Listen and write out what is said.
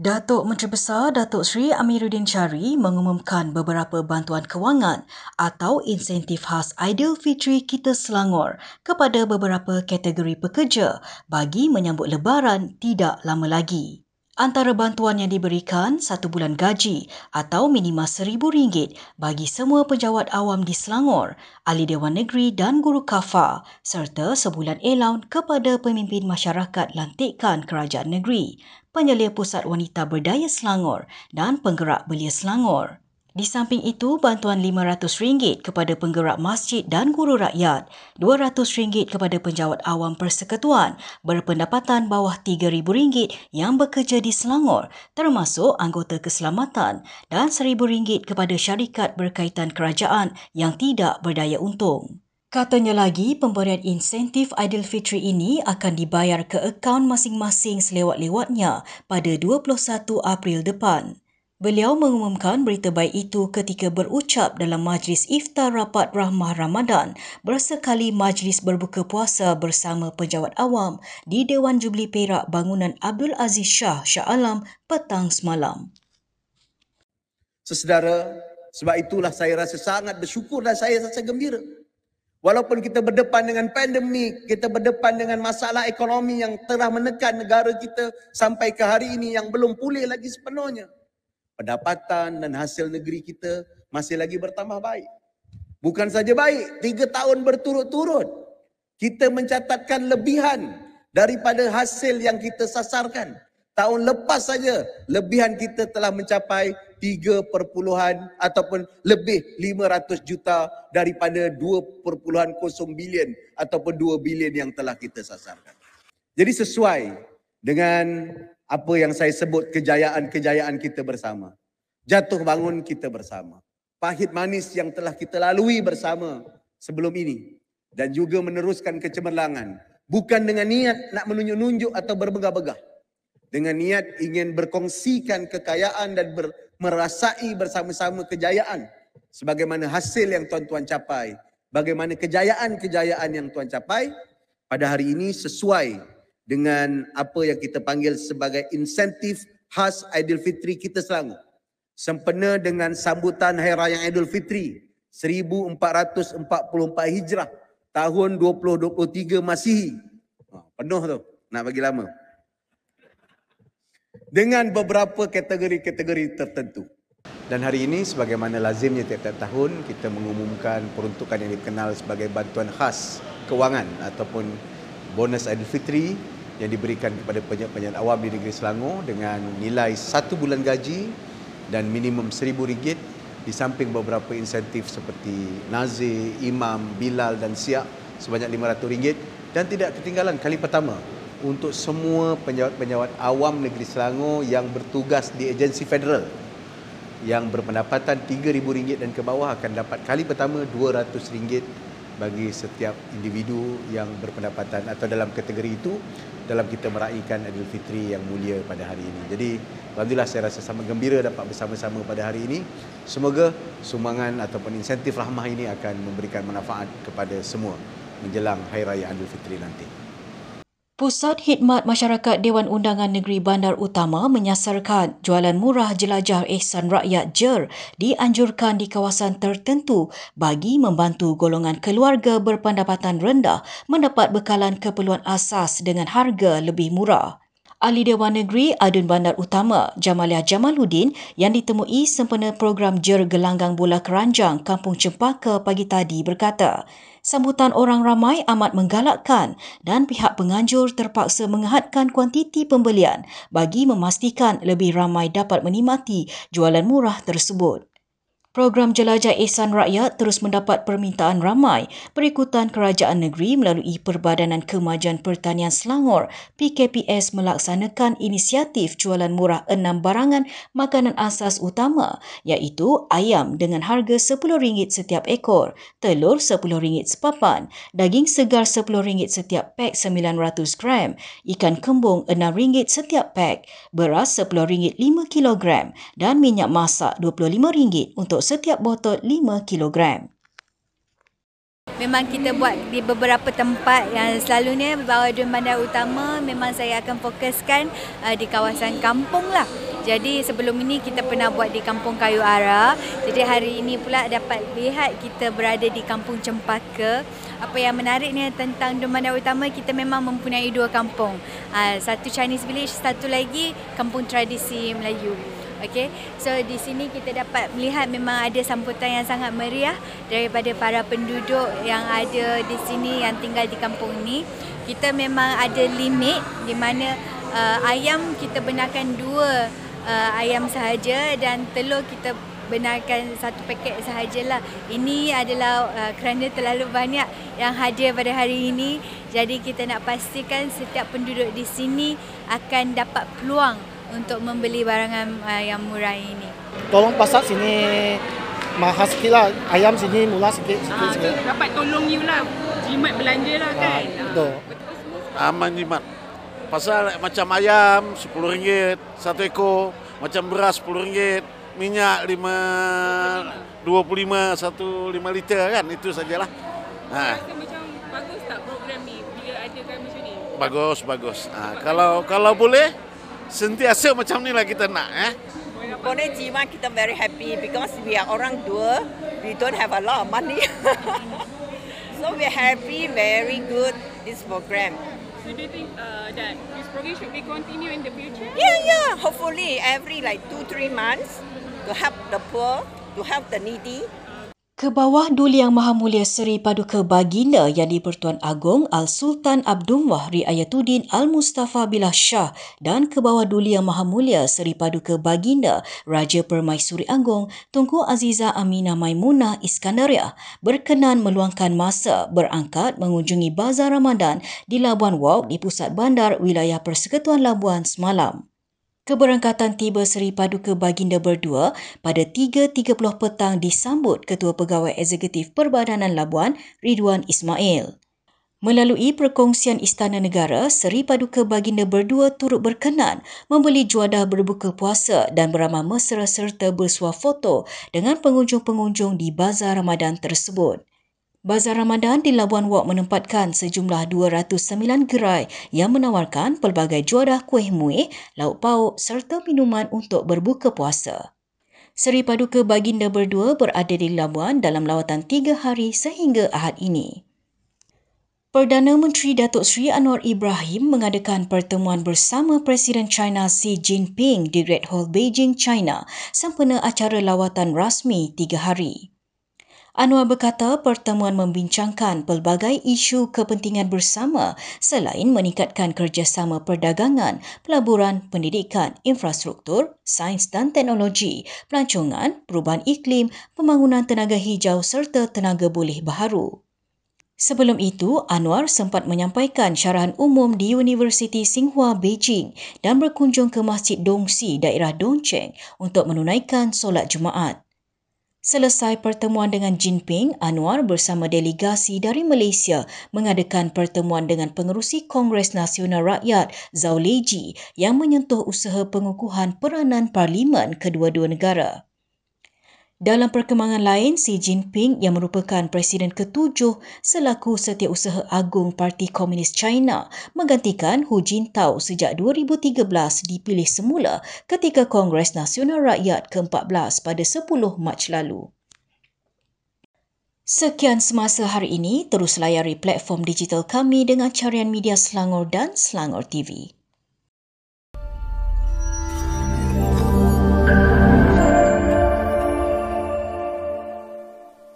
Datuk Menteri Besar Datuk Seri Amiruddin Syari mengumumkan beberapa bantuan kewangan atau insentif khas Aidilfitri kita Selangor kepada beberapa kategori pekerja bagi menyambut lebaran tidak lama lagi. Antara bantuan yang diberikan satu bulan gaji atau minima RM1,000 bagi semua penjawat awam di Selangor, ahli Dewan Negeri dan guru kafa serta sebulan elaun kepada pemimpin masyarakat lantikan kerajaan negeri penyelia Pusat Wanita Berdaya Selangor dan penggerak belia Selangor. Di samping itu, bantuan RM500 kepada penggerak masjid dan guru rakyat, RM200 kepada penjawat awam persekutuan berpendapatan bawah RM3,000 yang bekerja di Selangor termasuk anggota keselamatan dan RM1,000 kepada syarikat berkaitan kerajaan yang tidak berdaya untung. Katanya lagi, pemberian insentif Aidilfitri ini akan dibayar ke akaun masing-masing selewat-lewatnya pada 21 April depan. Beliau mengumumkan berita baik itu ketika berucap dalam majlis iftar rapat rahmah Ramadan bersekali majlis berbuka puasa bersama penjawat awam di Dewan Jubli Perak Bangunan Abdul Aziz Shah Shah Alam petang semalam. Sesedara, sebab itulah saya rasa sangat bersyukur dan saya rasa gembira Walaupun kita berdepan dengan pandemik, kita berdepan dengan masalah ekonomi yang telah menekan negara kita sampai ke hari ini yang belum pulih lagi sepenuhnya. Pendapatan dan hasil negeri kita masih lagi bertambah baik. Bukan saja baik, tiga tahun berturut-turut kita mencatatkan lebihan daripada hasil yang kita sasarkan. Tahun lepas saja lebihan kita telah mencapai 3 perpuluhan ataupun lebih 500 juta daripada 2.0 bilion ataupun 2 bilion yang telah kita sasarkan. Jadi sesuai dengan apa yang saya sebut kejayaan-kejayaan kita bersama. Jatuh bangun kita bersama. Pahit manis yang telah kita lalui bersama sebelum ini. Dan juga meneruskan kecemerlangan. Bukan dengan niat nak menunjuk-nunjuk atau berbegah-begah. Dengan niat ingin berkongsikan kekayaan dan ber, merasai bersama-sama kejayaan sebagaimana hasil yang tuan-tuan capai bagaimana kejayaan-kejayaan yang tuan capai pada hari ini sesuai dengan apa yang kita panggil sebagai insentif khas Aidilfitri kita Selangor. Sempena dengan sambutan Hari Raya Aidilfitri 1444 Hijrah tahun 2023 Masihi. Ha, penuh tu nak bagi lama. Dengan beberapa kategori-kategori tertentu. Dan hari ini sebagaimana lazimnya tiap-tiap tahun kita mengumumkan peruntukan yang dikenal sebagai bantuan khas kewangan ataupun bonus Aidilfitri yang diberikan kepada penyiap-penyiap awam di negeri Selangor dengan nilai satu bulan gaji dan minimum seribu ringgit di samping beberapa insentif seperti nazir, imam, bilal dan siap sebanyak lima ratus ringgit dan tidak ketinggalan kali pertama untuk semua penjawat-penjawat awam negeri Selangor yang bertugas di agensi federal yang berpendapatan RM3,000 dan ke bawah akan dapat kali pertama RM200 bagi setiap individu yang berpendapatan atau dalam kategori itu dalam kita meraihkan Aidilfitri yang mulia pada hari ini. Jadi alhamdulillah saya rasa sangat gembira dapat bersama-sama pada hari ini. Semoga sumbangan ataupun insentif rahmah ini akan memberikan manfaat kepada semua menjelang Hari Raya Aidilfitri nanti. Pusat Khidmat Masyarakat Dewan Undangan Negeri Bandar Utama menyasarkan jualan murah jelajah ihsan rakyat JER dianjurkan di kawasan tertentu bagi membantu golongan keluarga berpendapatan rendah mendapat bekalan keperluan asas dengan harga lebih murah. Ahli Dewan Negeri Adun Bandar Utama Jamalia Jamaluddin yang ditemui sempena program JER Gelanggang Bola Keranjang Kampung Cempaka pagi tadi berkata, sambutan orang ramai amat menggalakkan dan pihak penganjur terpaksa mengehadkan kuantiti pembelian bagi memastikan lebih ramai dapat menikmati jualan murah tersebut. Program Jelajah Ihsan Rakyat terus mendapat permintaan ramai. Berikutan kerajaan negeri melalui Perbadanan Kemajuan Pertanian Selangor PKPS melaksanakan inisiatif jualan murah enam barangan makanan asas utama iaitu ayam dengan harga RM10 setiap ekor, telur RM10 sepapan, daging segar RM10 setiap pack 900 gram, ikan kembung RM6 setiap pack, beras RM10 5 kilogram dan minyak masak RM25 untuk untuk setiap botol 5 kilogram. Memang kita buat di beberapa tempat yang selalunya bawah bandar utama memang saya akan fokuskan uh, di kawasan kampung lah Jadi sebelum ini kita pernah buat di Kampung Kayu Ara. Jadi hari ini pula dapat lihat kita berada di Kampung Cempaka. Apa yang menariknya tentang Demanda Utama kita memang mempunyai dua kampung. Uh, satu Chinese Village, satu lagi Kampung Tradisi Melayu. Okay, so di sini kita dapat melihat memang ada sambutan yang sangat meriah daripada para penduduk yang ada di sini yang tinggal di kampung ini. Kita memang ada limit di mana uh, ayam kita benarkan dua uh, ayam sahaja dan telur kita benarkan satu paket sahajalah. Ini adalah uh, kerana terlalu banyak yang hadir pada hari ini. Jadi kita nak pastikan setiap penduduk di sini akan dapat peluang untuk membeli barangan uh, yang murah ini. Tolong pasar sini mahal sikit lah. Ayam sini murah sikit. sikit, Ah, sikit. dapat tolong you lah. Jimat belanja lah kan. Ah, betul. Aman jimat. Pasal macam ayam RM10, satu ekor. Macam beras RM10, minyak lima dua puluh lima satu lima liter kan. Itu sajalah. Ha, Rasa macam bagus tak program ni bila adakan macam ni? bagus, bagus. Ha, kalau kalau boleh, sentiasa macam ni lah kita nak. Eh. Boleh jiwa kita very happy because we are orang dua, we don't have a lot of money. so we are happy, very good this program. So do you think uh, that this program should be continue in the future? Yeah, yeah. Hopefully every like two, three months to help the poor, to help the needy. Ke bawah Duli Yang Maha Mulia Seri Paduka Baginda yang di-Pertuan Agong Al-Sultan Abdul Wahri Ayatuddin Al-Mustafa Billah Shah dan ke bawah Duli Yang Maha Mulia Seri Paduka Baginda Raja Permaisuri Agong Tunku Aziza Aminah Maimunah Iskandaria berkenan meluangkan masa berangkat mengunjungi Bazar Ramadan di Labuan Walk di pusat bandar wilayah Persekutuan Labuan semalam. Keberangkatan tiba Seri Paduka Baginda berdua pada 3.30 petang disambut Ketua Pegawai Eksekutif Perbadanan Labuan, Ridwan Ismail. Melalui perkongsian Istana Negara, Seri Paduka Baginda berdua turut berkenan membeli juadah berbuka puasa dan beramah mesra serta bersuah foto dengan pengunjung-pengunjung di Bazar Ramadan tersebut. Bazar Ramadan di Labuan Walk menempatkan sejumlah 209 gerai yang menawarkan pelbagai juadah kuih muih, lauk pauk serta minuman untuk berbuka puasa. Seri Paduka Baginda berdua berada di Labuan dalam lawatan tiga hari sehingga Ahad ini. Perdana Menteri Datuk Seri Anwar Ibrahim mengadakan pertemuan bersama Presiden China Xi Jinping di Great Hall Beijing, China sempena acara lawatan rasmi tiga hari. Anwar berkata pertemuan membincangkan pelbagai isu kepentingan bersama selain meningkatkan kerjasama perdagangan, pelaburan, pendidikan, infrastruktur, sains dan teknologi, pelancongan, perubahan iklim, pembangunan tenaga hijau serta tenaga boleh baharu. Sebelum itu, Anwar sempat menyampaikan syarahan umum di Universiti Tsinghua Beijing dan berkunjung ke Masjid Dongxi daerah Dongcheng untuk menunaikan solat Jumaat. Selesai pertemuan dengan Jinping, Anwar bersama delegasi dari Malaysia mengadakan pertemuan dengan pengerusi Kongres Nasional Rakyat Zhao Leji yang menyentuh usaha pengukuhan peranan parlimen kedua-dua negara. Dalam perkembangan lain, Xi Jinping yang merupakan Presiden ketujuh selaku Setiausaha Agung Parti Komunis China menggantikan Hu Jintao sejak 2013 dipilih semula ketika Kongres Nasional Rakyat ke-14 pada 10 Mac lalu. Sekian semasa hari ini, terus layari platform digital kami dengan carian media Selangor dan Selangor TV.